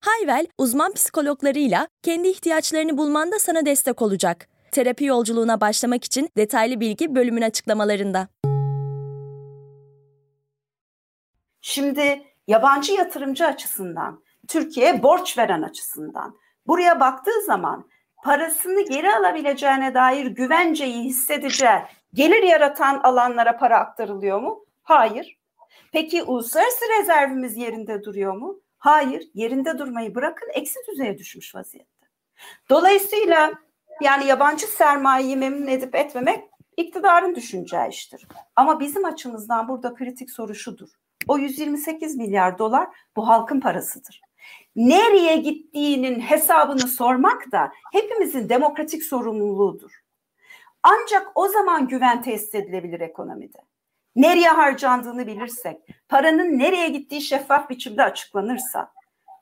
Hayvel, uzman psikologlarıyla kendi ihtiyaçlarını bulmanda sana destek olacak. Terapi yolculuğuna başlamak için detaylı bilgi bölümün açıklamalarında. Şimdi yabancı yatırımcı açısından, Türkiye borç veren açısından buraya baktığı zaman parasını geri alabileceğine dair güvenceyi hissedeceği gelir yaratan alanlara para aktarılıyor mu? Hayır. Peki uluslararası rezervimiz yerinde duruyor mu? Hayır. Yerinde durmayı bırakın eksi düzeye düşmüş vaziyette. Dolayısıyla yani yabancı sermayeyi memnun edip etmemek iktidarın düşüneceği iştir. Ama bizim açımızdan burada kritik soru şudur. O 128 milyar dolar bu halkın parasıdır. Nereye gittiğinin hesabını sormak da hepimizin demokratik sorumluluğudur. Ancak o zaman güven tesis edilebilir ekonomide. Nereye harcandığını bilirsek, paranın nereye gittiği şeffaf biçimde açıklanırsa.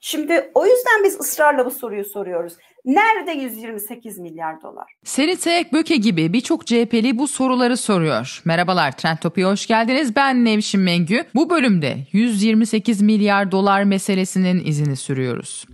Şimdi o yüzden biz ısrarla bu soruyu soruyoruz. Nerede 128 milyar dolar? Serit Ekböke gibi birçok CHP'li bu soruları soruyor. Merhabalar Trend Topi'ye hoş geldiniz. Ben Nevşin Mengü. Bu bölümde 128 milyar dolar meselesinin izini sürüyoruz.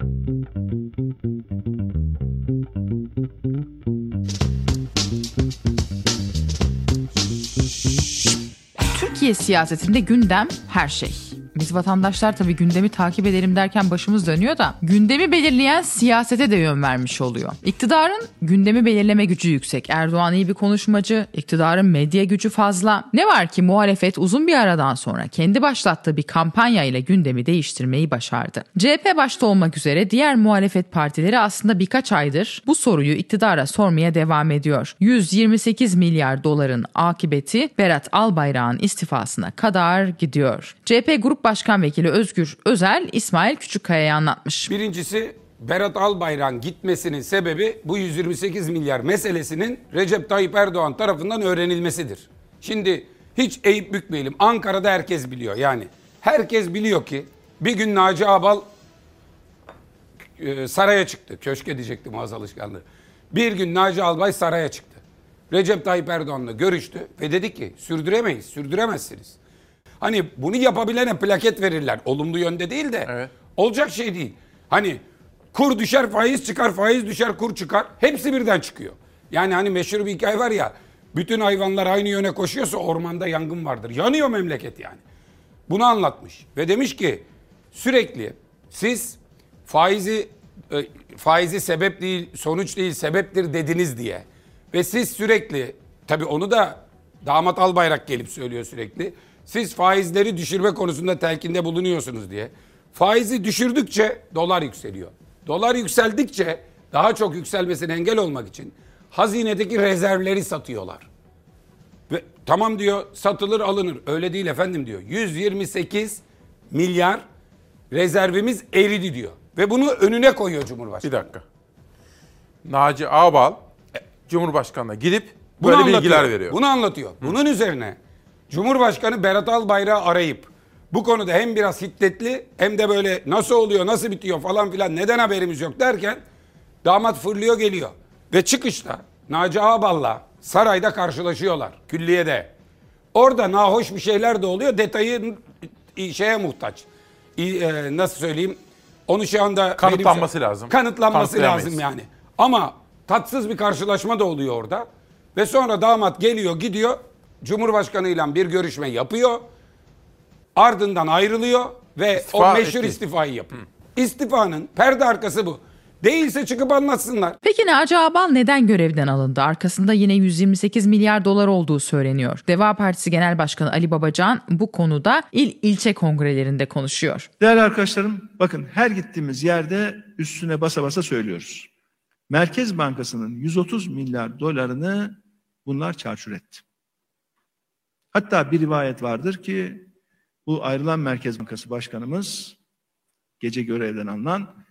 Türkiye siyasetinde gündem her şey. Biz vatandaşlar tabii gündemi takip edelim derken başımız dönüyor da gündemi belirleyen siyasete de yön vermiş oluyor. İktidarın gündemi belirleme gücü yüksek. Erdoğan iyi bir konuşmacı, iktidarın medya gücü fazla. Ne var ki muhalefet uzun bir aradan sonra kendi başlattığı bir kampanya ile gündemi değiştirmeyi başardı. CHP başta olmak üzere diğer muhalefet partileri aslında birkaç aydır bu soruyu iktidara sormaya devam ediyor. 128 milyar doların akıbeti Berat Albayrak'ın istifasına kadar gidiyor. CHP Grup Başkan Vekili Özgür Özel İsmail Küçükkaya'ya anlatmış. Birincisi Berat Albayrak'ın gitmesinin sebebi bu 128 milyar meselesinin Recep Tayyip Erdoğan tarafından öğrenilmesidir. Şimdi hiç eğip bükmeyelim. Ankara'da herkes biliyor yani. Herkes biliyor ki bir gün Naci Abal e, saraya çıktı. Köşke diyecektim ağız alışkanlığı. Bir gün Naci Albay saraya çıktı. Recep Tayyip Erdoğan'la görüştü ve dedi ki sürdüremeyiz, sürdüremezsiniz. Hani bunu yapabilene plaket verirler. Olumlu yönde değil de. Evet. Olacak şey değil. Hani kur düşer faiz çıkar, faiz düşer kur çıkar. Hepsi birden çıkıyor. Yani hani meşhur bir hikaye var ya. Bütün hayvanlar aynı yöne koşuyorsa ormanda yangın vardır. Yanıyor memleket yani. Bunu anlatmış. Ve demiş ki sürekli siz faizi e, faizi sebep değil, sonuç değil, sebeptir dediniz diye. Ve siz sürekli tabii onu da damat Albayrak gelip söylüyor sürekli. Siz faizleri düşürme konusunda telkinde bulunuyorsunuz diye. Faizi düşürdükçe dolar yükseliyor. Dolar yükseldikçe daha çok yükselmesine engel olmak için hazinedeki rezervleri satıyorlar. Ve tamam diyor satılır alınır. Öyle değil efendim diyor. 128 milyar rezervimiz eridi diyor. Ve bunu önüne koyuyor Cumhurbaşkanı. Bir dakika. Naci Ağbal Cumhurbaşkanı'na gidip Bunu böyle anlatıyor. bilgiler veriyor. Bunu anlatıyor. Bunun üzerine Cumhurbaşkanı Berat Albayrak'ı arayıp bu konuda hem biraz hiddetli hem de böyle nasıl oluyor, nasıl bitiyor falan filan neden haberimiz yok derken damat fırlıyor geliyor. Ve çıkışta Naci Ağbal'la sarayda karşılaşıyorlar külliyede. Orada nahoş bir şeyler de oluyor. Detayı şeye muhtaç. İ- e, Nasıl söyleyeyim? Onu şu anda Kanıtlanması benim- lazım. Kanıtlanması lazım yani. Ama tatsız bir karşılaşma da oluyor orada. Ve sonra damat geliyor gidiyor. Cumhurbaşkanıyla bir görüşme yapıyor. Ardından ayrılıyor ve İstifa o meşhur etti. istifayı yapıyor. İstifanın perde arkası bu. Değilse çıkıp anlatsınlar. Peki Naci Ağbal neden görevden alındı? Arkasında yine 128 milyar dolar olduğu söyleniyor. Deva Partisi Genel Başkanı Ali Babacan bu konuda il ilçe kongrelerinde konuşuyor. Değerli arkadaşlarım bakın her gittiğimiz yerde üstüne basa basa söylüyoruz. Merkez Bankası'nın 130 milyar dolarını bunlar çarçur etti. Hatta bir rivayet vardır ki bu ayrılan Merkez Bankası Başkanımız gece görevden alınan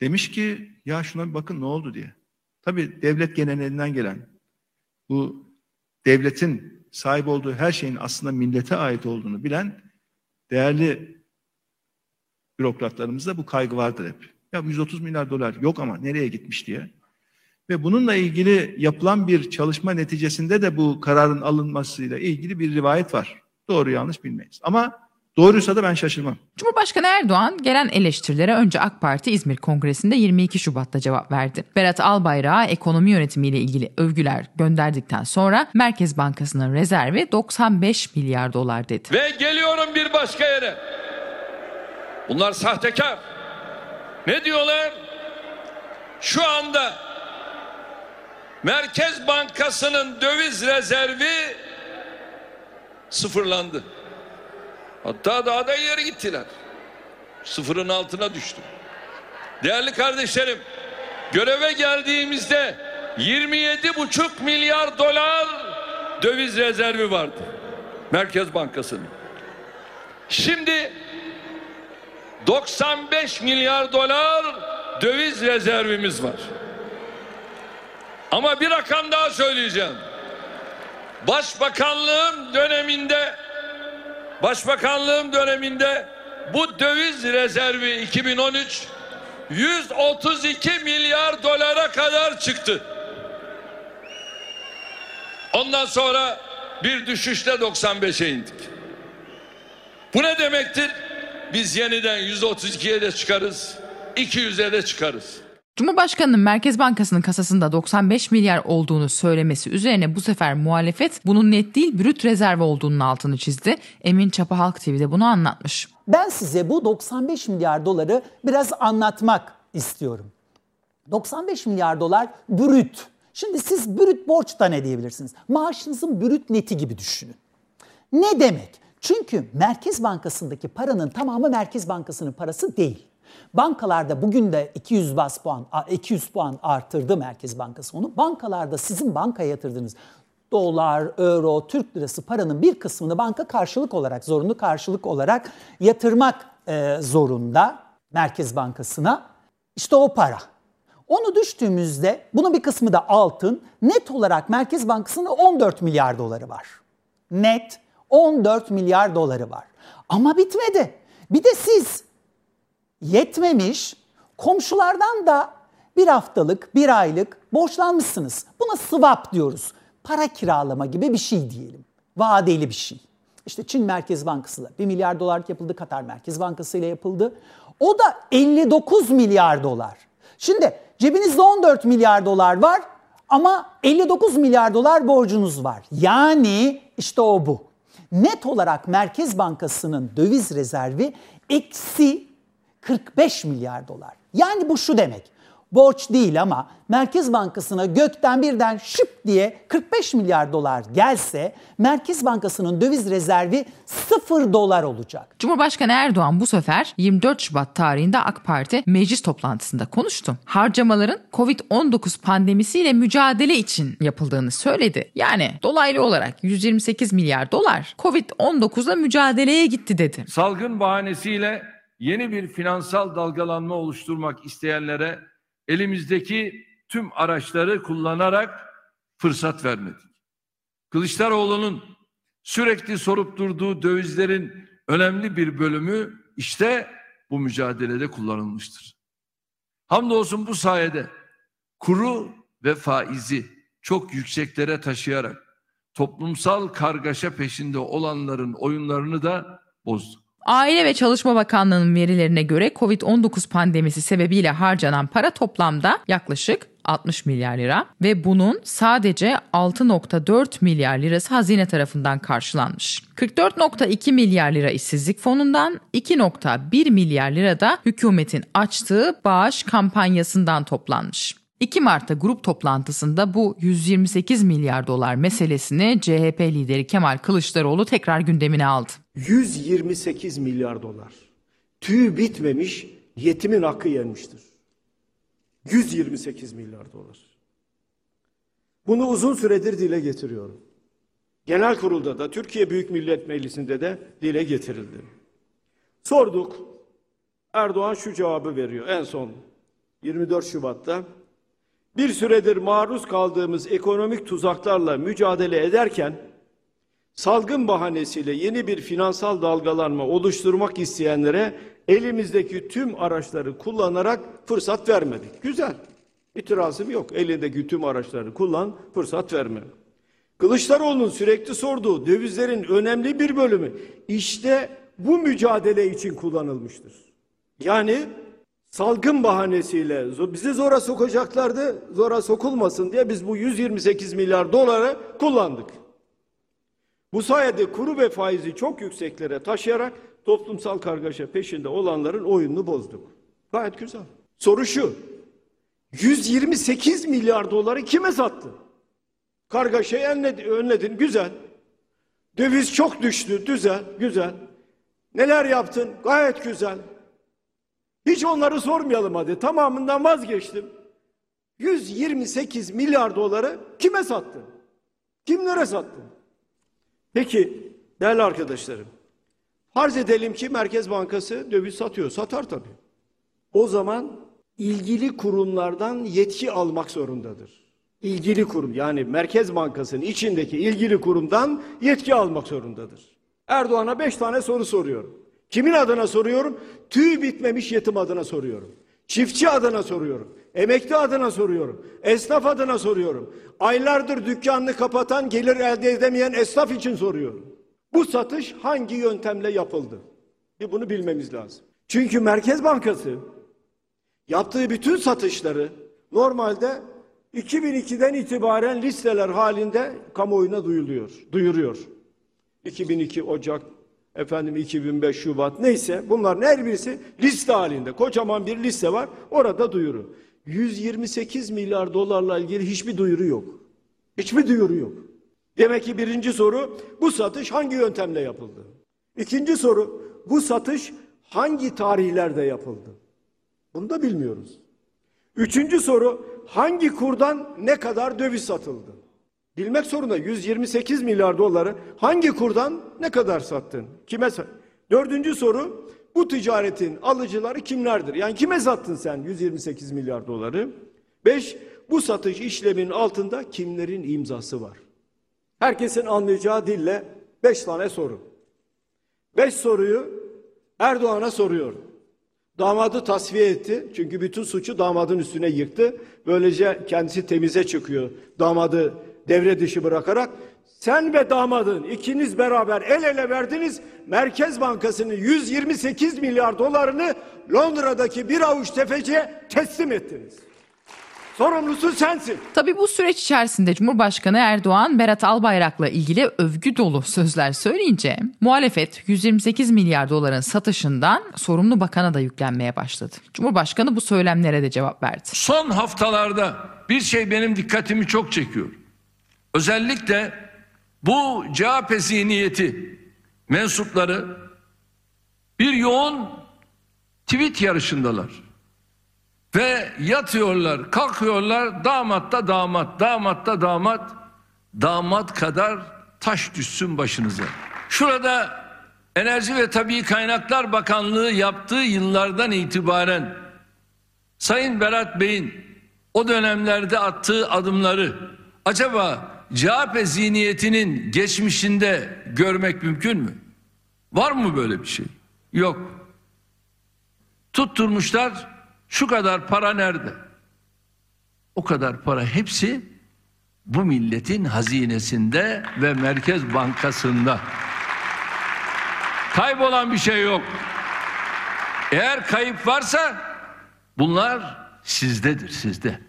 demiş ki ya şuna bir bakın ne oldu diye. tabii devlet genelinden gelen bu devletin sahip olduğu her şeyin aslında millete ait olduğunu bilen değerli bürokratlarımızda bu kaygı vardır hep. Ya 130 milyar dolar yok ama nereye gitmiş diye. Ve bununla ilgili yapılan bir çalışma neticesinde de bu kararın alınmasıyla ilgili bir rivayet var. Doğru yanlış bilmeyiz. Ama doğruysa da ben şaşırmam. Cumhurbaşkanı Erdoğan gelen eleştirilere önce AK Parti İzmir Kongresi'nde 22 Şubat'ta cevap verdi. Berat Albayrak'a ekonomi yönetimiyle ilgili övgüler gönderdikten sonra Merkez Bankası'nın rezervi 95 milyar dolar dedi. Ve geliyorum bir başka yere. Bunlar sahtekar. Ne diyorlar? Şu anda Merkez Bankası'nın döviz rezervi sıfırlandı. Hatta daha da ileri gittiler. Sıfırın altına düştü. Değerli kardeşlerim, göreve geldiğimizde 27,5 milyar dolar döviz rezervi vardı. Merkez Bankası'nın. Şimdi 95 milyar dolar döviz rezervimiz var. Ama bir rakam daha söyleyeceğim. Başbakanlığım döneminde Başbakanlığım döneminde bu döviz rezervi 2013 132 milyar dolara kadar çıktı. Ondan sonra bir düşüşle 95'e indik. Bu ne demektir? Biz yeniden 132'ye de çıkarız, 200'e de çıkarız. Cumhurbaşkanının Merkez Bankası'nın kasasında 95 milyar olduğunu söylemesi üzerine bu sefer muhalefet bunun net değil brüt rezerv olduğunun altını çizdi. Emin Çapa Halk TV'de bunu anlatmış. Ben size bu 95 milyar doları biraz anlatmak istiyorum. 95 milyar dolar brüt. Şimdi siz brüt borç da ne diyebilirsiniz? Maaşınızın brüt neti gibi düşünün. Ne demek? Çünkü Merkez Bankası'ndaki paranın tamamı Merkez Bankası'nın parası değil. Bankalarda bugün de 200 bas puan 200 puan artırdı Merkez Bankası onu. Bankalarda sizin bankaya yatırdığınız dolar, euro, Türk lirası paranın bir kısmını banka karşılık olarak, zorunlu karşılık olarak yatırmak e, zorunda Merkez Bankası'na. İşte o para. Onu düştüğümüzde bunun bir kısmı da altın. Net olarak Merkez Bankası'nın 14 milyar doları var. Net 14 milyar doları var. Ama bitmedi. Bir de siz yetmemiş, komşulardan da bir haftalık, bir aylık borçlanmışsınız. Buna swap diyoruz. Para kiralama gibi bir şey diyelim. Vadeli bir şey. İşte Çin Merkez Bankası ile 1 milyar dolarlık yapıldı, Katar Merkez Bankası ile yapıldı. O da 59 milyar dolar. Şimdi cebinizde 14 milyar dolar var ama 59 milyar dolar borcunuz var. Yani işte o bu. Net olarak Merkez Bankası'nın döviz rezervi eksi 45 milyar dolar. Yani bu şu demek. Borç değil ama Merkez Bankası'na gökten birden şıp diye 45 milyar dolar gelse Merkez Bankası'nın döviz rezervi 0 dolar olacak. Cumhurbaşkanı Erdoğan bu sefer 24 Şubat tarihinde AK Parti meclis toplantısında konuştu. Harcamaların Covid-19 pandemisiyle mücadele için yapıldığını söyledi. Yani dolaylı olarak 128 milyar dolar Covid-19'la mücadeleye gitti dedi. Salgın bahanesiyle yeni bir finansal dalgalanma oluşturmak isteyenlere elimizdeki tüm araçları kullanarak fırsat vermedik. Kılıçdaroğlu'nun sürekli sorup durduğu dövizlerin önemli bir bölümü işte bu mücadelede kullanılmıştır. Hamdolsun bu sayede kuru ve faizi çok yükseklere taşıyarak toplumsal kargaşa peşinde olanların oyunlarını da bozduk. Aile ve Çalışma Bakanlığı'nın verilerine göre Covid-19 pandemisi sebebiyle harcanan para toplamda yaklaşık 60 milyar lira ve bunun sadece 6.4 milyar lirası hazine tarafından karşılanmış. 44.2 milyar lira işsizlik fonundan, 2.1 milyar lira da hükümetin açtığı bağış kampanyasından toplanmış. 2 Mart'ta grup toplantısında bu 128 milyar dolar meselesini CHP lideri Kemal Kılıçdaroğlu tekrar gündemine aldı. 128 milyar dolar. Tüyü bitmemiş yetimin hakkı yenmiştir. 128 milyar dolar. Bunu uzun süredir dile getiriyorum. Genel kurulda da Türkiye Büyük Millet Meclisi'nde de dile getirildi. Sorduk. Erdoğan şu cevabı veriyor en son 24 Şubat'ta Bir süredir maruz kaldığımız ekonomik tuzaklarla mücadele ederken salgın bahanesiyle yeni bir finansal dalgalanma oluşturmak isteyenlere elimizdeki tüm araçları kullanarak fırsat vermedik. Güzel. İtirazım yok. Elindeki tüm araçları kullan, fırsat verme. Kılıçdaroğlu'nun sürekli sorduğu dövizlerin önemli bir bölümü işte bu mücadele için kullanılmıştır. Yani salgın bahanesiyle bizi zora sokacaklardı, zora sokulmasın diye biz bu 128 milyar doları kullandık. Bu sayede kuru ve faizi çok yükseklere taşıyarak toplumsal kargaşa peşinde olanların oyununu bozduk. Gayet güzel. Soru şu. 128 milyar doları kime sattın? Kargaşayı önledin, güzel. Döviz çok düştü, güzel, güzel. Neler yaptın? Gayet güzel. Hiç onları sormayalım hadi. Tamamından vazgeçtim. 128 milyar doları kime sattın? Kimlere sattın? Peki değerli arkadaşlarım. Farz edelim ki Merkez Bankası döviz satıyor. Satar tabii. O zaman ilgili kurumlardan yetki almak zorundadır. İlgili kurum yani Merkez Bankası'nın içindeki ilgili kurumdan yetki almak zorundadır. Erdoğan'a beş tane soru soruyorum. Kimin adına soruyorum? Tüy bitmemiş yetim adına soruyorum. Çiftçi adına soruyorum. Emekli adına soruyorum. Esnaf adına soruyorum. Aylardır dükkanını kapatan, gelir elde edemeyen esnaf için soruyorum. Bu satış hangi yöntemle yapıldı? Bir bunu bilmemiz lazım. Çünkü Merkez Bankası yaptığı bütün satışları normalde 2002'den itibaren listeler halinde kamuoyuna duyuluyor, duyuruyor. 2002 Ocak, efendim 2005 Şubat neyse bunların her birisi liste halinde. Kocaman bir liste var. Orada duyuru. 128 milyar dolarla ilgili hiçbir duyuru yok. Hiçbir duyuru yok. Demek ki birinci soru bu satış hangi yöntemle yapıldı? İkinci soru bu satış hangi tarihlerde yapıldı? Bunu da bilmiyoruz. Üçüncü soru hangi kurdan ne kadar döviz satıldı? Bilmek zorunda 128 milyar doları hangi kurdan ne kadar sattın? Kime sattın? Dördüncü soru bu ticaretin alıcıları kimlerdir? Yani kime sattın sen 128 milyar doları? Beş, bu satış işleminin altında kimlerin imzası var? Herkesin anlayacağı dille beş tane soru. Beş soruyu Erdoğan'a soruyorum. Damadı tasfiye etti. Çünkü bütün suçu damadın üstüne yıktı. Böylece kendisi temize çıkıyor. Damadı devre dışı bırakarak sen ve damadın ikiniz beraber el ele verdiniz. Merkez Bankası'nın 128 milyar dolarını Londra'daki bir avuç tefeciye teslim ettiniz. Sorumlusu sensin. Tabii bu süreç içerisinde Cumhurbaşkanı Erdoğan Berat Albayrak'la ilgili övgü dolu sözler söyleyince muhalefet 128 milyar doların satışından sorumlu bakana da yüklenmeye başladı. Cumhurbaşkanı bu söylemlere de cevap verdi. Son haftalarda bir şey benim dikkatimi çok çekiyor. Özellikle bu CHP zihniyeti mensupları bir yoğun tweet yarışındalar. Ve yatıyorlar, kalkıyorlar, damat da damat, damat da damat, damat kadar taş düşsün başınıza. Şurada Enerji ve Tabii Kaynaklar Bakanlığı yaptığı yıllardan itibaren Sayın Berat Bey'in o dönemlerde attığı adımları acaba CHP zihniyetinin geçmişinde görmek mümkün mü? Var mı böyle bir şey? Yok. Tutturmuşlar şu kadar para nerede? O kadar para hepsi bu milletin hazinesinde ve Merkez Bankası'nda. Kaybolan bir şey yok. Eğer kayıp varsa bunlar sizdedir, sizde.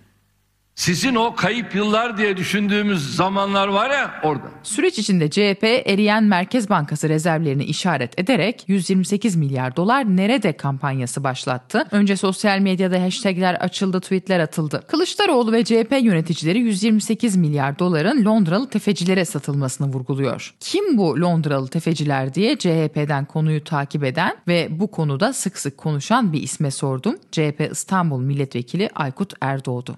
Sizin o kayıp yıllar diye düşündüğümüz zamanlar var ya orada. Süreç içinde CHP eriyen Merkez Bankası rezervlerini işaret ederek 128 milyar dolar nerede kampanyası başlattı. Önce sosyal medyada hashtagler açıldı, tweetler atıldı. Kılıçdaroğlu ve CHP yöneticileri 128 milyar doların Londralı tefecilere satılmasını vurguluyor. Kim bu Londralı tefeciler diye CHP'den konuyu takip eden ve bu konuda sık sık konuşan bir isme sordum. CHP İstanbul Milletvekili Aykut Erdoğdu.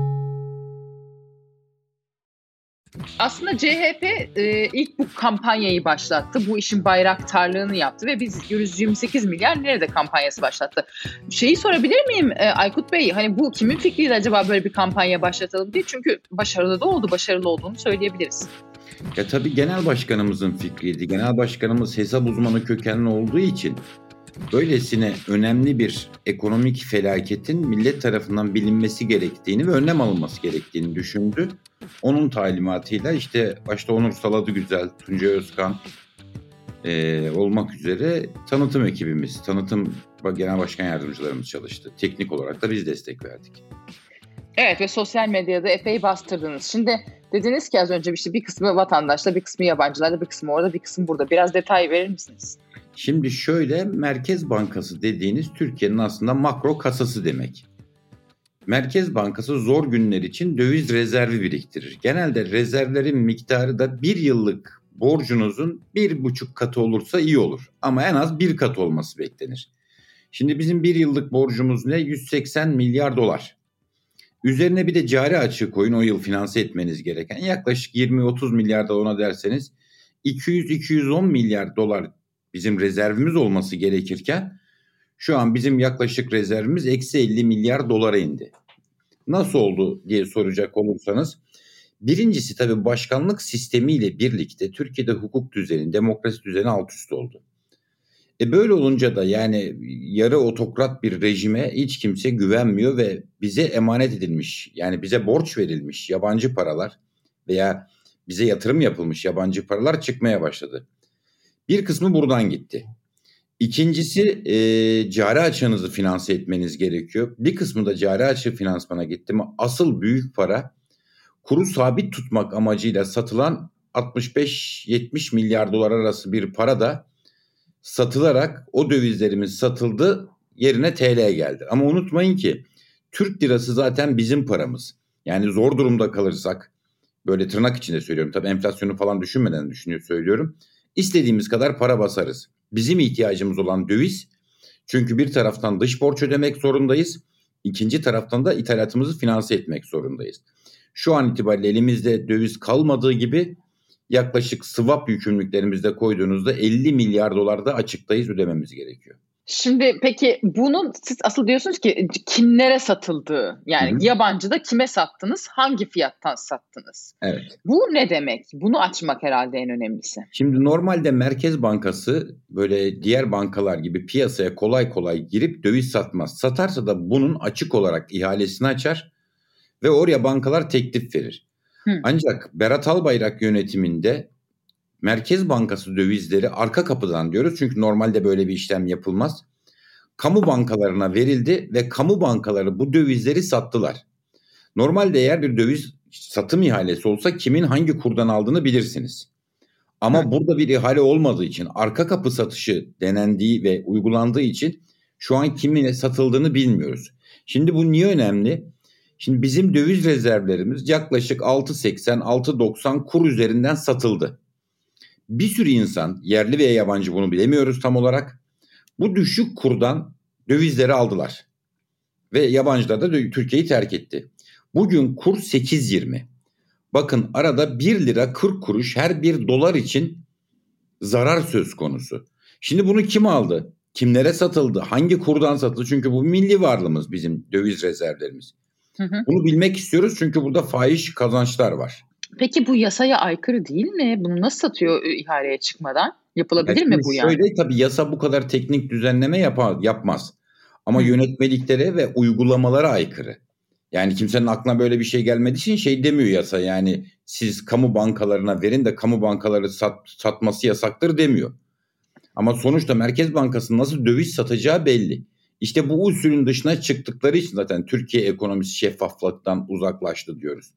Aslında CHP e, ilk bu kampanyayı başlattı. Bu işin bayraktarlığını yaptı ve biz 128 milyar nerede kampanyası başlattı. Şeyi sorabilir miyim e, Aykut Bey? Hani bu kimin fikriydi acaba böyle bir kampanya başlatalım diye? Çünkü başarılı da oldu, başarılı olduğunu söyleyebiliriz. Ya tabii genel başkanımızın fikriydi. Genel başkanımız hesap uzmanı kökenli olduğu için böylesine önemli bir ekonomik felaketin millet tarafından bilinmesi gerektiğini ve önlem alınması gerektiğini düşündü. Onun talimatıyla işte başta Onur Saladı Güzel, Tuncay Özkan e, olmak üzere tanıtım ekibimiz, tanıtım genel başkan yardımcılarımız çalıştı. Teknik olarak da biz destek verdik. Evet ve sosyal medyada epey bastırdınız. Şimdi dediniz ki az önce işte bir kısmı vatandaşla, bir kısmı yabancılarda, bir kısmı orada, bir kısmı burada. Biraz detay verir misiniz? Şimdi şöyle Merkez Bankası dediğiniz Türkiye'nin aslında makro kasası demek. Merkez Bankası zor günler için döviz rezervi biriktirir. Genelde rezervlerin miktarı da bir yıllık borcunuzun bir buçuk katı olursa iyi olur. Ama en az bir kat olması beklenir. Şimdi bizim bir yıllık borcumuz ne? 180 milyar dolar. Üzerine bir de cari açığı koyun o yıl finanse etmeniz gereken. Yaklaşık 20-30 milyar da ona derseniz 200-210 milyar dolar bizim rezervimiz olması gerekirken şu an bizim yaklaşık rezervimiz eksi 50 milyar dolara indi. Nasıl oldu diye soracak olursanız birincisi tabii başkanlık sistemiyle birlikte Türkiye'de hukuk düzeni, demokrasi düzeni alt üst oldu. E böyle olunca da yani yarı otokrat bir rejime hiç kimse güvenmiyor ve bize emanet edilmiş yani bize borç verilmiş yabancı paralar veya bize yatırım yapılmış yabancı paralar çıkmaya başladı. Bir kısmı buradan gitti. İkincisi e, cari açığınızı finanse etmeniz gerekiyor. Bir kısmı da cari açığı finansmana gitti mi asıl büyük para kuru sabit tutmak amacıyla satılan 65-70 milyar dolar arası bir para da satılarak o dövizlerimiz satıldı yerine TL geldi. Ama unutmayın ki Türk lirası zaten bizim paramız. Yani zor durumda kalırsak böyle tırnak içinde söylüyorum tabii enflasyonu falan düşünmeden düşünüyor söylüyorum. İstediğimiz kadar para basarız. Bizim ihtiyacımız olan döviz çünkü bir taraftan dış borç ödemek zorundayız. ikinci taraftan da ithalatımızı finanse etmek zorundayız. Şu an itibariyle elimizde döviz kalmadığı gibi yaklaşık swap yükümlülüklerimizde koyduğunuzda 50 milyar dolar da açıktayız ödememiz gerekiyor. Şimdi peki bunun siz asıl diyorsunuz ki kimlere satıldığı yani Hı-hı. yabancı da kime sattınız hangi fiyattan sattınız? Evet. Bu ne demek? Bunu açmak herhalde en önemlisi. Şimdi normalde Merkez Bankası böyle diğer bankalar gibi piyasaya kolay kolay girip döviz satmaz. Satarsa da bunun açık olarak ihalesini açar ve oraya bankalar teklif verir. Hı. Ancak Berat Albayrak yönetiminde Merkez Bankası dövizleri arka kapıdan diyoruz. Çünkü normalde böyle bir işlem yapılmaz. Kamu bankalarına verildi ve kamu bankaları bu dövizleri sattılar. Normalde eğer bir döviz satım ihalesi olsa kimin hangi kurdan aldığını bilirsiniz. Ama Hı. burada bir ihale olmadığı için arka kapı satışı denendiği ve uygulandığı için şu an kimin satıldığını bilmiyoruz. Şimdi bu niye önemli? Şimdi bizim döviz rezervlerimiz yaklaşık 6.80-6.90 kur üzerinden satıldı. Bir sürü insan yerli veya yabancı bunu bilemiyoruz tam olarak. Bu düşük kurdan dövizleri aldılar. Ve yabancılar da Türkiye'yi terk etti. Bugün kur 8.20. Bakın arada 1 lira 40 kuruş her bir dolar için zarar söz konusu. Şimdi bunu kim aldı? Kimlere satıldı? Hangi kurdan satıldı? Çünkü bu milli varlığımız bizim döviz rezervlerimiz. Hı hı. Bunu bilmek istiyoruz çünkü burada fahiş kazançlar var. Peki bu yasaya aykırı değil mi? Bunu nasıl satıyor e, ihaleye çıkmadan? Yapılabilir mi bu yani? Şöyle tabii yasa bu kadar teknik düzenleme yapar, yapmaz. Ama Hı. yönetmeliklere ve uygulamalara aykırı. Yani kimsenin aklına böyle bir şey gelmediği için şey demiyor yasa yani siz kamu bankalarına verin de kamu bankaları sat, satması yasaktır demiyor. Ama sonuçta Merkez Bankası'nın nasıl döviz satacağı belli. İşte bu usulün dışına çıktıkları için zaten Türkiye ekonomisi şeffaflıktan uzaklaştı diyoruz.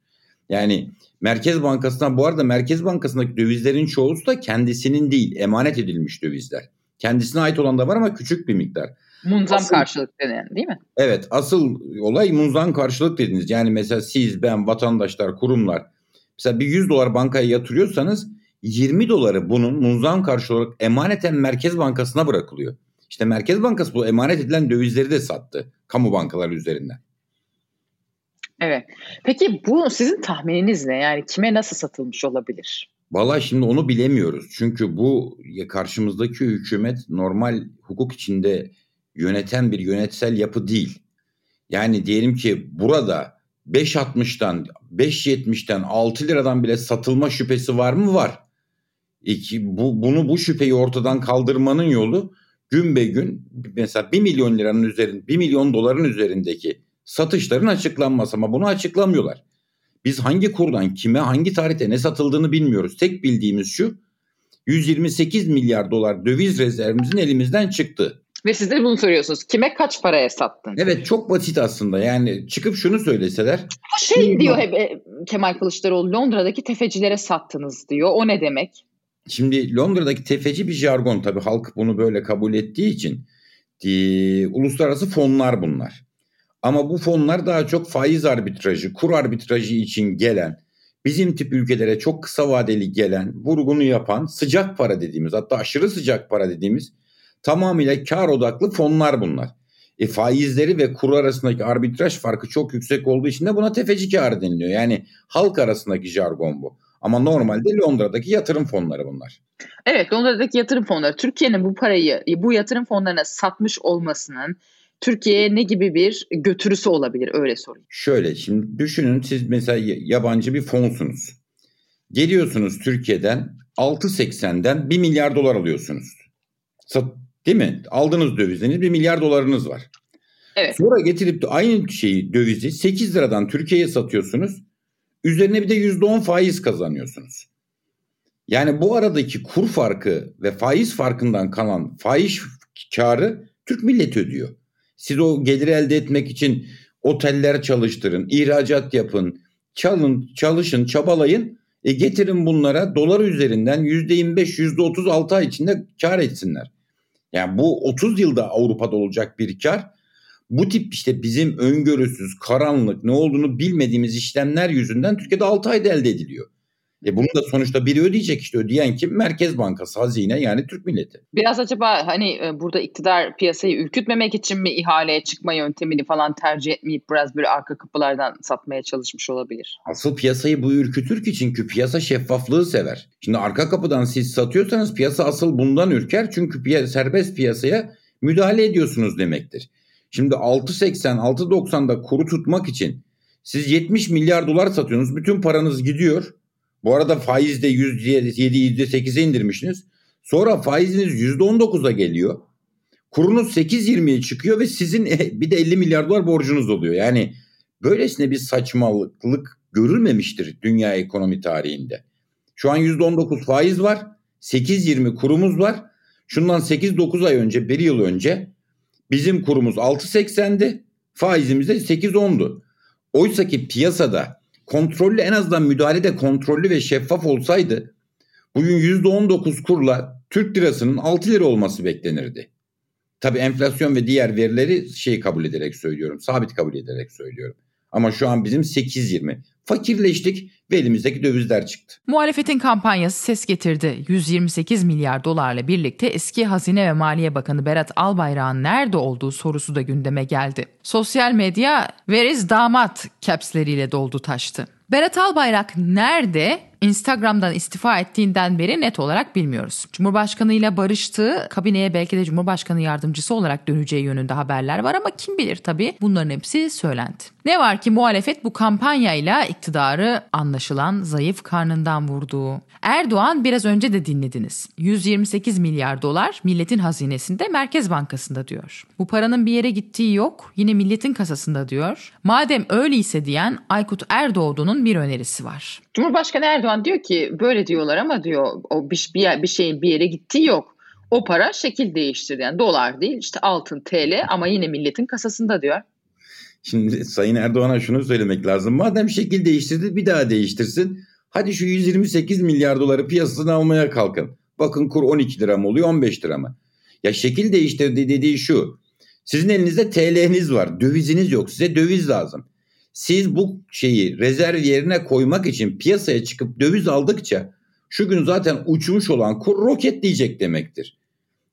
Yani Merkez Bankası'na bu arada Merkez Bankası'ndaki dövizlerin çoğusu da kendisinin değil emanet edilmiş dövizler. Kendisine ait olan da var ama küçük bir miktar. Munzam Asıl- karşılık denen değil mi? Evet asıl olay munzan karşılık dediniz. Yani mesela siz, ben, vatandaşlar, kurumlar mesela bir 100 dolar bankaya yatırıyorsanız 20 doları bunun munzan karşılığı olarak emaneten Merkez Bankası'na bırakılıyor. İşte Merkez Bankası bu emanet edilen dövizleri de sattı kamu bankaları üzerinden. Evet. Peki bu sizin tahmininiz ne? Yani kime nasıl satılmış olabilir? Vallahi şimdi onu bilemiyoruz. Çünkü bu karşımızdaki hükümet normal hukuk içinde yöneten bir yönetsel yapı değil. Yani diyelim ki burada 5.60'dan 5.70'ten 6 liradan bile satılma şüphesi var mı? Var. İki, bu, bunu bu şüpheyi ortadan kaldırmanın yolu gün be gün mesela 1 milyon liranın üzerinde 1 milyon doların üzerindeki satışların açıklanması ama bunu açıklamıyorlar. Biz hangi kurdan kime hangi tarihte ne satıldığını bilmiyoruz. Tek bildiğimiz şu 128 milyar dolar döviz rezervimizin elimizden çıktı. Ve siz de bunu soruyorsunuz. Kime kaç paraya sattın? Evet çok basit aslında yani çıkıp şunu söyleseler. Bu şey diyor hep e, Kemal Kılıçdaroğlu Londra'daki tefecilere sattınız diyor. O ne demek? Şimdi Londra'daki tefeci bir jargon tabii halk bunu böyle kabul ettiği için e, uluslararası fonlar bunlar. Ama bu fonlar daha çok faiz arbitrajı, kur arbitrajı için gelen, bizim tip ülkelere çok kısa vadeli gelen, vurgunu yapan sıcak para dediğimiz hatta aşırı sıcak para dediğimiz tamamıyla kar odaklı fonlar bunlar. E, faizleri ve kur arasındaki arbitraj farkı çok yüksek olduğu için de buna tefeci karı deniliyor. Yani halk arasındaki jargon bu. Ama normalde Londra'daki yatırım fonları bunlar. Evet Londra'daki yatırım fonları Türkiye'nin bu parayı bu yatırım fonlarına satmış olmasının Türkiye'ye ne gibi bir götürüsü olabilir öyle sorayım. Şöyle şimdi düşünün siz mesela yabancı bir fonsunuz. Geliyorsunuz Türkiye'den 6.80'den 1 milyar dolar alıyorsunuz. Sat, değil mi? Aldığınız döviziniz 1 milyar dolarınız var. Evet. Sonra getirip de aynı şeyi dövizi 8 liradan Türkiye'ye satıyorsunuz. Üzerine bir de %10 faiz kazanıyorsunuz. Yani bu aradaki kur farkı ve faiz farkından kalan faiz karı Türk milleti ödüyor. Siz o geliri elde etmek için oteller çalıştırın, ihracat yapın, çalın, çalışın, çabalayın. E getirin bunlara dolar üzerinden %25, %30 6 ay içinde kar etsinler. Yani bu 30 yılda Avrupa'da olacak bir kar. Bu tip işte bizim öngörüsüz, karanlık, ne olduğunu bilmediğimiz işlemler yüzünden Türkiye'de 6 ayda elde ediliyor. E bunu da sonuçta biri ödeyecek işte ödeyen kim? Merkez Bankası, hazine yani Türk milleti. Biraz acaba hani burada iktidar piyasayı ürkütmemek için mi ihaleye çıkma yöntemini falan tercih etmeyip biraz böyle arka kapılardan satmaya çalışmış olabilir? Asıl piyasayı bu ürkütür ki çünkü piyasa şeffaflığı sever. Şimdi arka kapıdan siz satıyorsanız piyasa asıl bundan ürker çünkü piy- serbest piyasaya müdahale ediyorsunuz demektir. Şimdi 6.80 6.90'da kuru tutmak için siz 70 milyar dolar satıyorsunuz. Bütün paranız gidiyor. Bu arada faiz de %7 %8'e indirmişsiniz. Sonra faiziniz %19'a geliyor. Kurunuz 8.20'ye çıkıyor ve sizin bir de 50 milyar dolar borcunuz oluyor. Yani böylesine bir saçmalık görülmemiştir dünya ekonomi tarihinde. Şu an %19 faiz var. 8.20 kurumuz var. Şundan 8-9 ay önce, bir yıl önce bizim kurumuz 6.80'di. Faizimiz de 8.10'du. Oysa ki piyasada kontrollü en azından müdahale de kontrollü ve şeffaf olsaydı bugün %19 kurla Türk lirasının 6 lira olması beklenirdi. Tabii enflasyon ve diğer verileri şey kabul ederek söylüyorum. Sabit kabul ederek söylüyorum. Ama şu an bizim 8.20. Fakirleştik ve elimizdeki dövizler çıktı. Muhalefetin kampanyası ses getirdi. 128 milyar dolarla birlikte eski Hazine ve Maliye Bakanı Berat Albayrak'ın nerede olduğu sorusu da gündeme geldi. Sosyal medya veriz damat capsleriyle doldu taştı. Berat Albayrak nerede? Instagram'dan istifa ettiğinden beri net olarak bilmiyoruz. Cumhurbaşkanı ile barıştığı, kabineye belki de Cumhurbaşkanı yardımcısı olarak döneceği yönünde haberler var ama kim bilir tabii bunların hepsi söylendi. Ne var ki muhalefet bu kampanyayla iktidarı anlaşılan zayıf karnından vurdu. Erdoğan biraz önce de dinlediniz. 128 milyar dolar milletin hazinesinde Merkez Bankası'nda diyor. Bu paranın bir yere gittiği yok yine milletin kasasında diyor. Madem öyleyse diyen Aykut Erdoğdu'nun bir önerisi var. Cumhurbaşkanı Erdoğan diyor ki böyle diyorlar ama diyor o bir, bir, bir şeyin bir yere gittiği yok. O para şekil değiştirdi. Yani dolar değil işte altın TL ama yine milletin kasasında diyor. Şimdi Sayın Erdoğan'a şunu söylemek lazım. Madem şekil değiştirdi bir daha değiştirsin. Hadi şu 128 milyar doları piyasasına almaya kalkın. Bakın kur 12 lira mı oluyor 15 lira mı? Ya şekil değiştirdi dediği şu. Sizin elinizde TL'niz var. Döviziniz yok. Size döviz lazım. Siz bu şeyi rezerv yerine koymak için piyasaya çıkıp döviz aldıkça şu gün zaten uçmuş olan kur roketleyecek demektir.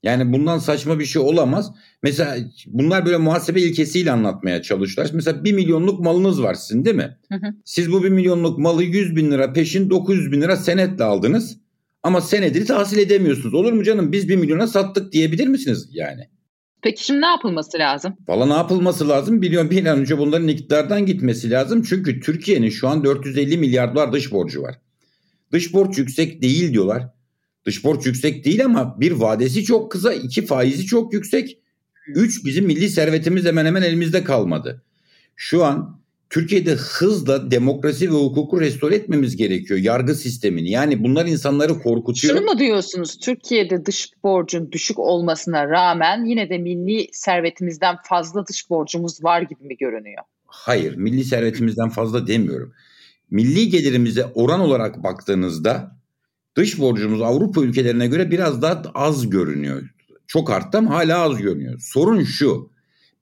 Yani bundan saçma bir şey olamaz. Mesela bunlar böyle muhasebe ilkesiyle anlatmaya çalışıyorlar. Mesela bir milyonluk malınız var sizin değil mi? Hı hı. Siz bu bir milyonluk malı 100 bin lira peşin 900 bin lira senetle aldınız. Ama senedini tahsil edemiyorsunuz. Olur mu canım biz bir milyona sattık diyebilir misiniz yani? Peki şimdi ne yapılması lazım? Valla ne yapılması lazım? Biliyorum bir an önce bunların iktidardan gitmesi lazım. Çünkü Türkiye'nin şu an 450 milyar dolar dış borcu var. Dış borç yüksek değil diyorlar. Dış borç yüksek değil ama bir vadesi çok kısa, iki faizi çok yüksek. Üç bizim milli servetimiz hemen hemen elimizde kalmadı. Şu an Türkiye'de hızla demokrasi ve hukuku restore etmemiz gerekiyor. Yargı sistemini. Yani bunlar insanları korkutuyor. Şunu mu diyorsunuz? Türkiye'de dış borcun düşük olmasına rağmen yine de milli servetimizden fazla dış borcumuz var gibi mi görünüyor? Hayır, milli servetimizden fazla demiyorum. Milli gelirimize oran olarak baktığınızda dış borcumuz Avrupa ülkelerine göre biraz daha az görünüyor. Çok arttı ama hala az görünüyor. Sorun şu.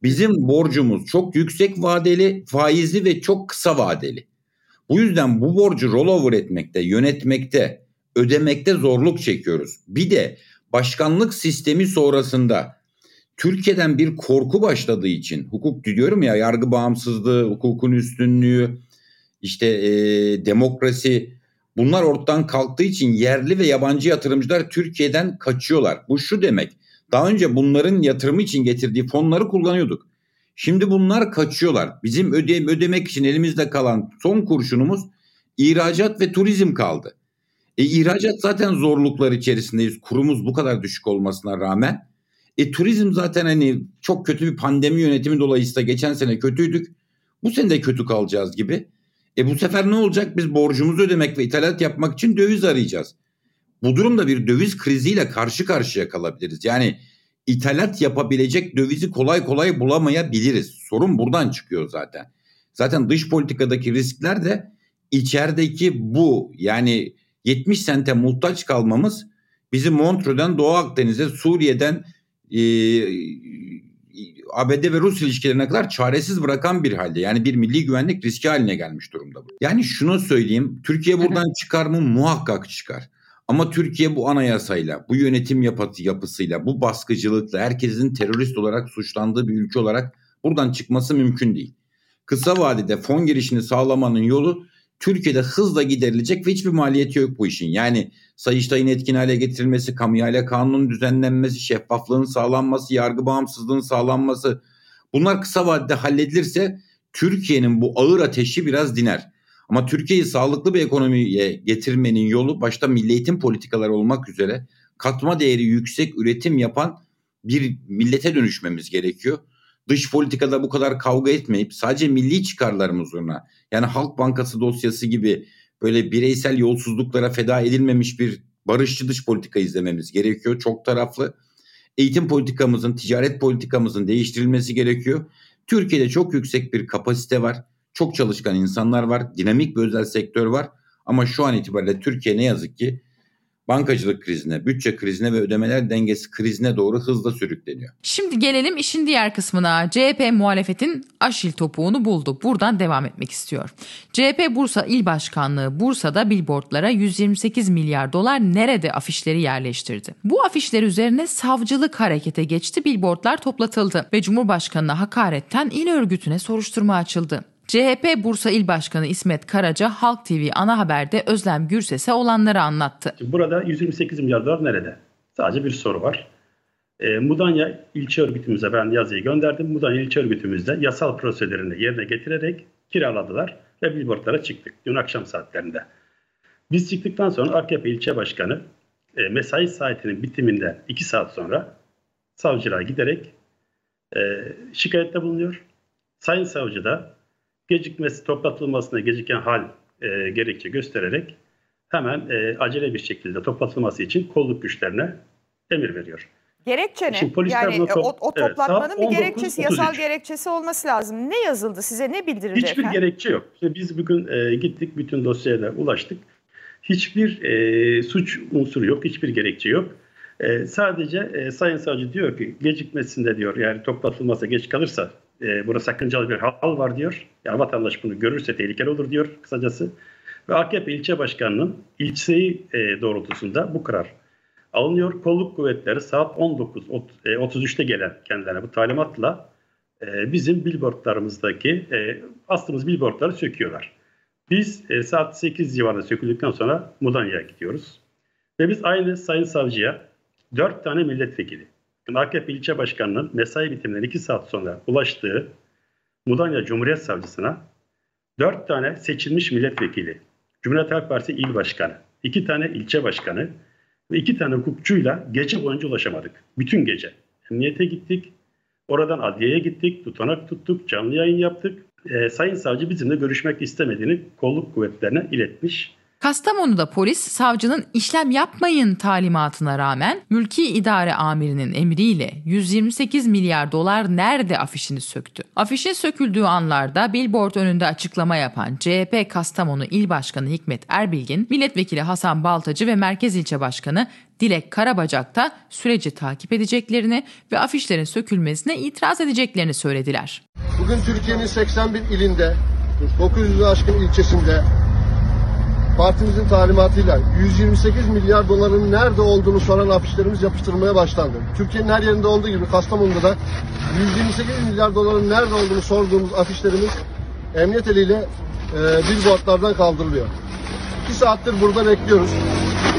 Bizim borcumuz çok yüksek vadeli, faizli ve çok kısa vadeli. Bu yüzden bu borcu rollover etmekte, yönetmekte, ödemekte zorluk çekiyoruz. Bir de başkanlık sistemi sonrasında Türkiye'den bir korku başladığı için hukuk diyorum ya yargı bağımsızlığı, hukukun üstünlüğü, işte e, demokrasi Bunlar ortadan kalktığı için yerli ve yabancı yatırımcılar Türkiye'den kaçıyorlar. Bu şu demek. Daha önce bunların yatırımı için getirdiği fonları kullanıyorduk. Şimdi bunlar kaçıyorlar. Bizim öde ödemek için elimizde kalan son kurşunumuz ihracat ve turizm kaldı. E, ihracat zaten zorluklar içerisindeyiz. Kurumuz bu kadar düşük olmasına rağmen. E, turizm zaten hani çok kötü bir pandemi yönetimi dolayısıyla geçen sene kötüydük. Bu sene de kötü kalacağız gibi. E bu sefer ne olacak? Biz borcumuzu ödemek ve ithalat yapmak için döviz arayacağız. Bu durumda bir döviz kriziyle karşı karşıya kalabiliriz. Yani ithalat yapabilecek dövizi kolay kolay bulamayabiliriz. Sorun buradan çıkıyor zaten. Zaten dış politikadaki riskler de içerideki bu yani 70 sente muhtaç kalmamız bizi Montreux'den Doğu Akdeniz'e, Suriye'den e, ABD ve Rus ilişkilerine kadar çaresiz bırakan bir halde. Yani bir milli güvenlik riski haline gelmiş durumda bu. Yani şunu söyleyeyim. Türkiye buradan çıkar mı? Muhakkak çıkar. Ama Türkiye bu anayasayla, bu yönetim yapısı, yapısıyla, bu baskıcılıkla herkesin terörist olarak suçlandığı bir ülke olarak buradan çıkması mümkün değil. Kısa vadede fon girişini sağlamanın yolu Türkiye'de hızla giderilecek ve hiçbir maliyeti yok bu işin. Yani Sayıştay'ın etkin hale getirilmesi, kamu ihale kanunun düzenlenmesi, şeffaflığın sağlanması, yargı bağımsızlığının sağlanması bunlar kısa vadede halledilirse Türkiye'nin bu ağır ateşi biraz diner. Ama Türkiye'yi sağlıklı bir ekonomiye getirmenin yolu başta milli eğitim politikaları olmak üzere katma değeri yüksek üretim yapan bir millete dönüşmemiz gerekiyor dış politikada bu kadar kavga etmeyip sadece milli çıkarlarımız uğruna yani Halk Bankası dosyası gibi böyle bireysel yolsuzluklara feda edilmemiş bir barışçı dış politika izlememiz gerekiyor. Çok taraflı. Eğitim politikamızın, ticaret politikamızın değiştirilmesi gerekiyor. Türkiye'de çok yüksek bir kapasite var. Çok çalışkan insanlar var. Dinamik bir özel sektör var. Ama şu an itibariyle Türkiye ne yazık ki bankacılık krizine, bütçe krizine ve ödemeler dengesi krizine doğru hızla sürükleniyor. Şimdi gelelim işin diğer kısmına. CHP muhalefetin aşil topuğunu buldu. Buradan devam etmek istiyor. CHP Bursa İl Başkanlığı Bursa'da billboardlara 128 milyar dolar nerede afişleri yerleştirdi. Bu afişler üzerine savcılık harekete geçti. Billboardlar toplatıldı ve Cumhurbaşkanı'na hakaretten il örgütüne soruşturma açıldı. CHP Bursa İl Başkanı İsmet Karaca Halk TV ana haberde Özlem Gürses'e olanları anlattı. Burada 128 milyar dolar nerede? Sadece bir soru var. E, Mudanya ilçe örgütümüze ben yazıyı gönderdim. Mudanya ilçe örgütümüzde yasal prosedürünü yerine getirerek kiraladılar ve billboardlara çıktık dün akşam saatlerinde. Biz çıktıktan sonra AKP ilçe başkanı e, mesai saatinin bitiminden 2 saat sonra savcılığa giderek e, şikayette bulunuyor. Sayın savcı da gecikmesi toplatılmasına geciken hal e, gerekçe göstererek hemen e, acele bir şekilde toplatılması için kolluk güçlerine emir veriyor. Gerekçe ne? Şimdi polisler yani top- o, o Evet, toplatmanın saat bir gerekçesi, yasal 19.33. gerekçesi olması lazım. Ne yazıldı size? Ne bildirildi Hiçbir efendim? gerekçe yok. İşte biz bugün e, gittik bütün dosyaya ulaştık. Hiçbir e, suç unsuru yok, hiçbir gerekçe yok. E, sadece e, Sayın Savcı diyor ki gecikmesinde diyor yani toplatılmasa geç kalırsa e, burada sakıncalı bir hal var diyor. Yani vatandaş bunu görürse tehlikeli olur diyor kısacası. Ve AKP ilçe başkanının ilçeyi e, doğrultusunda bu karar alınıyor. Kolluk kuvvetleri saat 19.33'te gelen kendilerine bu talimatla e, bizim billboardlarımızdaki e, astığımız billboardları söküyorlar. Biz e, saat 8 civarında söküldükten sonra Mudanya'ya gidiyoruz. Ve biz aynı Sayın Savcı'ya 4 tane milletvekili, yani AKP ilçe başkanının mesai bitiminden 2 saat sonra ulaştığı Mudanya Cumhuriyet Savcısına 4 tane seçilmiş milletvekili, Cumhuriyet Halk Partisi il başkanı, 2 tane ilçe başkanı ve 2 tane hukukçuyla gece boyunca ulaşamadık. Bütün gece. Emniyete gittik, oradan adliyeye gittik, tutanak tuttuk, canlı yayın yaptık. Ee, Sayın Savcı bizimle görüşmek istemediğini kolluk kuvvetlerine iletmiş. Kastamonu'da polis savcının işlem yapmayın talimatına rağmen mülki idare amirinin emriyle 128 milyar dolar nerede afişini söktü. Afişin söküldüğü anlarda billboard önünde açıklama yapan CHP Kastamonu İl Başkanı Hikmet Erbilgin, Milletvekili Hasan Baltacı ve Merkez İlçe Başkanı Dilek Karabacak da süreci takip edeceklerini ve afişlerin sökülmesine itiraz edeceklerini söylediler. Bugün Türkiye'nin 81 ilinde, 900'ü aşkın ilçesinde partimizin talimatıyla 128 milyar doların nerede olduğunu soran afişlerimiz yapıştırılmaya başlandı. Türkiye'nin her yerinde olduğu gibi Kastamonu'da da 128 milyar doların nerede olduğunu sorduğumuz afişlerimiz emniyet eliyle e, billboardlardan kaldırılıyor. İki saattir burada bekliyoruz.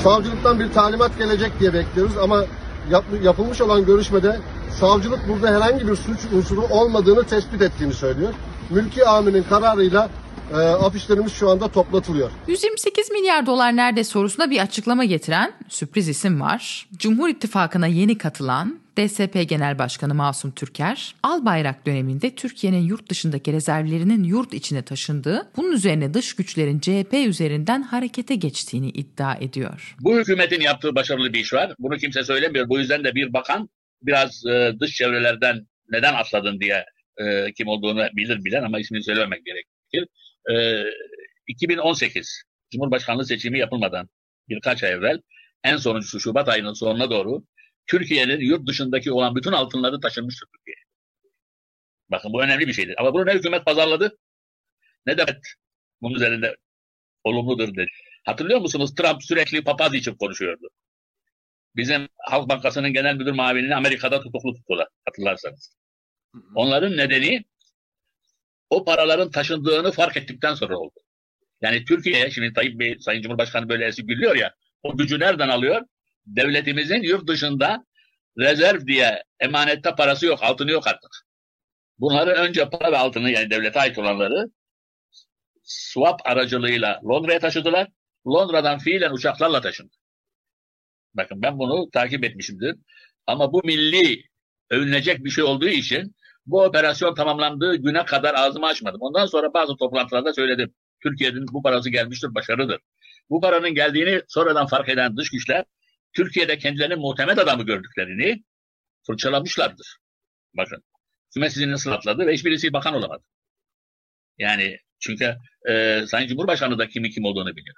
Savcılıktan bir talimat gelecek diye bekliyoruz ama yap- yapılmış olan görüşmede savcılık burada herhangi bir suç unsuru olmadığını tespit ettiğini söylüyor. Mülki amirinin kararıyla e, afişlerimiz şu anda toplatılıyor. 128 milyar dolar nerede sorusuna bir açıklama getiren sürpriz isim var. Cumhur İttifakı'na yeni katılan DSP Genel Başkanı Masum Türker, Albayrak döneminde Türkiye'nin yurt dışındaki rezervlerinin yurt içine taşındığı, bunun üzerine dış güçlerin CHP üzerinden harekete geçtiğini iddia ediyor. Bu hükümetin yaptığı başarılı bir iş var. Bunu kimse söylemiyor. Bu yüzden de bir bakan biraz e, dış çevrelerden neden atladın diye e, kim olduğunu bilir bilen ama ismini söylememek gerekir. E, 2018 Cumhurbaşkanlığı seçimi yapılmadan birkaç ay evvel en sonuncusu Şubat ayının sonuna doğru Türkiye'nin yurt dışındaki olan bütün altınları taşınmıştır Türkiye'ye. Bakın bu önemli bir şeydir. Ama bunu ne hükümet pazarladı ne de bunun üzerinde olumludur dedi. Hatırlıyor musunuz? Trump sürekli papaz için konuşuyordu. Bizim Halk Bankası'nın genel müdür muavinini Amerika'da tutuklu tuttular hatırlarsanız. Onların nedeni o paraların taşındığını fark ettikten sonra oldu. Yani Türkiye, şimdi Tayyip Bey, Sayın Cumhurbaşkanı böyle esip gülüyor ya, o gücü nereden alıyor? Devletimizin yurt dışında rezerv diye emanette parası yok, altını yok artık. Bunları önce para ve altını yani devlete ait olanları swap aracılığıyla Londra'ya taşıdılar. Londra'dan fiilen uçaklarla taşındı. Bakın ben bunu takip etmişimdir. Ama bu milli övünecek bir şey olduğu için bu operasyon tamamlandığı güne kadar ağzımı açmadım. Ondan sonra bazı toplantılarda söyledim. Türkiye'nin bu parası gelmiştir, başarıdır. Bu paranın geldiğini sonradan fark eden dış güçler Türkiye'de kendilerinin muhtemet adamı gördüklerini fırçalamışlardır. Bakın. Hükümet sizi nasıl atladı ve hiçbirisi bakan olamadı. Yani çünkü e, Sayın Cumhurbaşkanı da kimi kim olduğunu biliyor.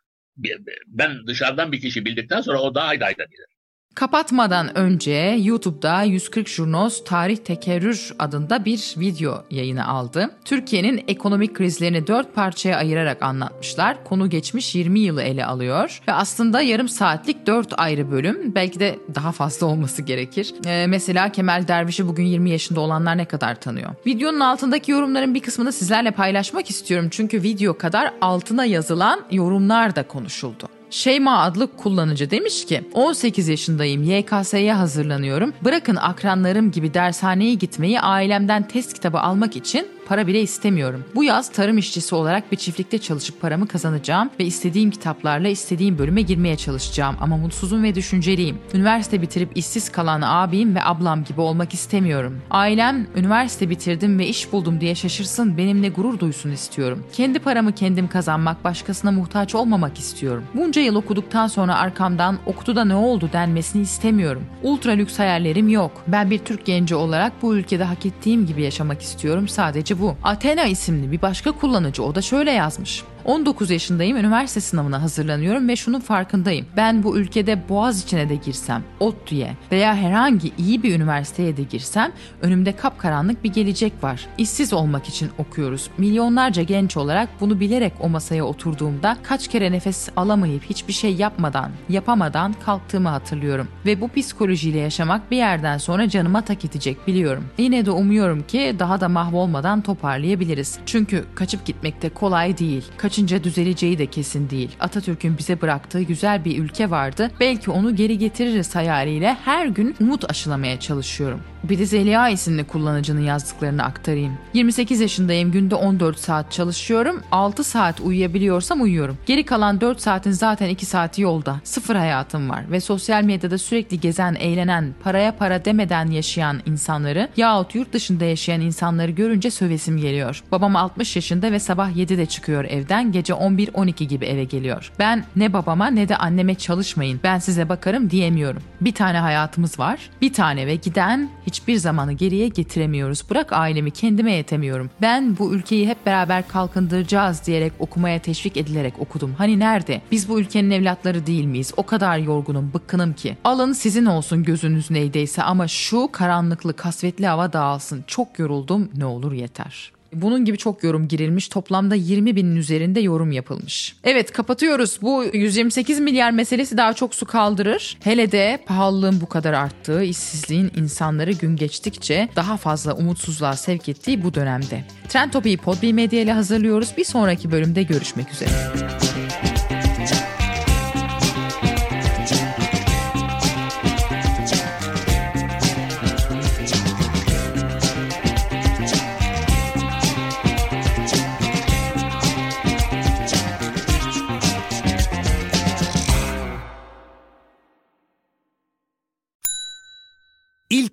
Ben dışarıdan bir kişi bildikten sonra o daha ayda ayda bilir. Kapatmadan önce YouTube'da 140 Jurnos Tarih Tekerrür adında bir video yayını aldı. Türkiye'nin ekonomik krizlerini dört parçaya ayırarak anlatmışlar. Konu geçmiş 20 yılı ele alıyor ve aslında yarım saatlik dört ayrı bölüm belki de daha fazla olması gerekir. Ee, mesela Kemal Derviş'i bugün 20 yaşında olanlar ne kadar tanıyor? Videonun altındaki yorumların bir kısmını sizlerle paylaşmak istiyorum çünkü video kadar altına yazılan yorumlar da konuşuldu. Şeyma adlı kullanıcı demiş ki 18 yaşındayım YKS'ye hazırlanıyorum. Bırakın akranlarım gibi dershaneye gitmeyi ailemden test kitabı almak için para bile istemiyorum. Bu yaz tarım işçisi olarak bir çiftlikte çalışıp paramı kazanacağım ve istediğim kitaplarla istediğim bölüme girmeye çalışacağım ama mutsuzum ve düşünceliyim. Üniversite bitirip işsiz kalan abim ve ablam gibi olmak istemiyorum. Ailem üniversite bitirdim ve iş buldum diye şaşırsın, benimle gurur duysun istiyorum. Kendi paramı kendim kazanmak, başkasına muhtaç olmamak istiyorum. Bunca yıl okuduktan sonra arkamdan okudu da ne oldu denmesini istemiyorum. Ultra lüks hayallerim yok. Ben bir Türk genci olarak bu ülkede hak ettiğim gibi yaşamak istiyorum. Sadece bu. Athena isimli bir başka kullanıcı o da şöyle yazmış. 19 yaşındayım, üniversite sınavına hazırlanıyorum ve şunun farkındayım. Ben bu ülkede boğaz içine de girsem, ODTÜ'ye veya herhangi iyi bir üniversiteye de girsem önümde kapkaranlık bir gelecek var. İşsiz olmak için okuyoruz. Milyonlarca genç olarak bunu bilerek o masaya oturduğumda kaç kere nefes alamayıp hiçbir şey yapmadan, yapamadan kalktığımı hatırlıyorum. Ve bu psikolojiyle yaşamak bir yerden sonra canıma tak edecek biliyorum. Yine de umuyorum ki daha da mahvolmadan toparlayabiliriz. Çünkü kaçıp gitmek de kolay değil. Kaçınca düzeleceği de kesin değil. Atatürk'ün bize bıraktığı güzel bir ülke vardı. Belki onu geri getiririz hayaliyle her gün umut aşılamaya çalışıyorum. Bir de Zeliha isimli kullanıcının yazdıklarını aktarayım. 28 yaşındayım, günde 14 saat çalışıyorum. 6 saat uyuyabiliyorsam uyuyorum. Geri kalan 4 saatin zaten 2 saati yolda. Sıfır hayatım var ve sosyal medyada sürekli gezen, eğlenen, paraya para demeden yaşayan insanları yahut yurt dışında yaşayan insanları görünce sövesim geliyor. Babam 60 yaşında ve sabah 7'de çıkıyor evden, gece 11-12 gibi eve geliyor. Ben ne babama ne de anneme çalışmayın, ben size bakarım diyemiyorum. Bir tane hayatımız var, bir tane ve giden hiçbir zamanı geriye getiremiyoruz. Bırak ailemi kendime yetemiyorum. Ben bu ülkeyi hep beraber kalkındıracağız diyerek okumaya teşvik edilerek okudum. Hani nerede? Biz bu ülkenin evlatları değil miyiz? O kadar yorgunum, bıkkınım ki. Alın sizin olsun gözünüz neydeyse ama şu karanlıklı, kasvetli hava dağılsın. Çok yoruldum, ne olur yeter. Bunun gibi çok yorum girilmiş. Toplamda 20 binin üzerinde yorum yapılmış. Evet kapatıyoruz. Bu 128 milyar meselesi daha çok su kaldırır. Hele de pahalılığın bu kadar arttığı, işsizliğin insanları gün geçtikçe daha fazla umutsuzluğa sevk ettiği bu dönemde. Trend Topi'yi Podbi Medya ile hazırlıyoruz. Bir sonraki bölümde görüşmek üzere.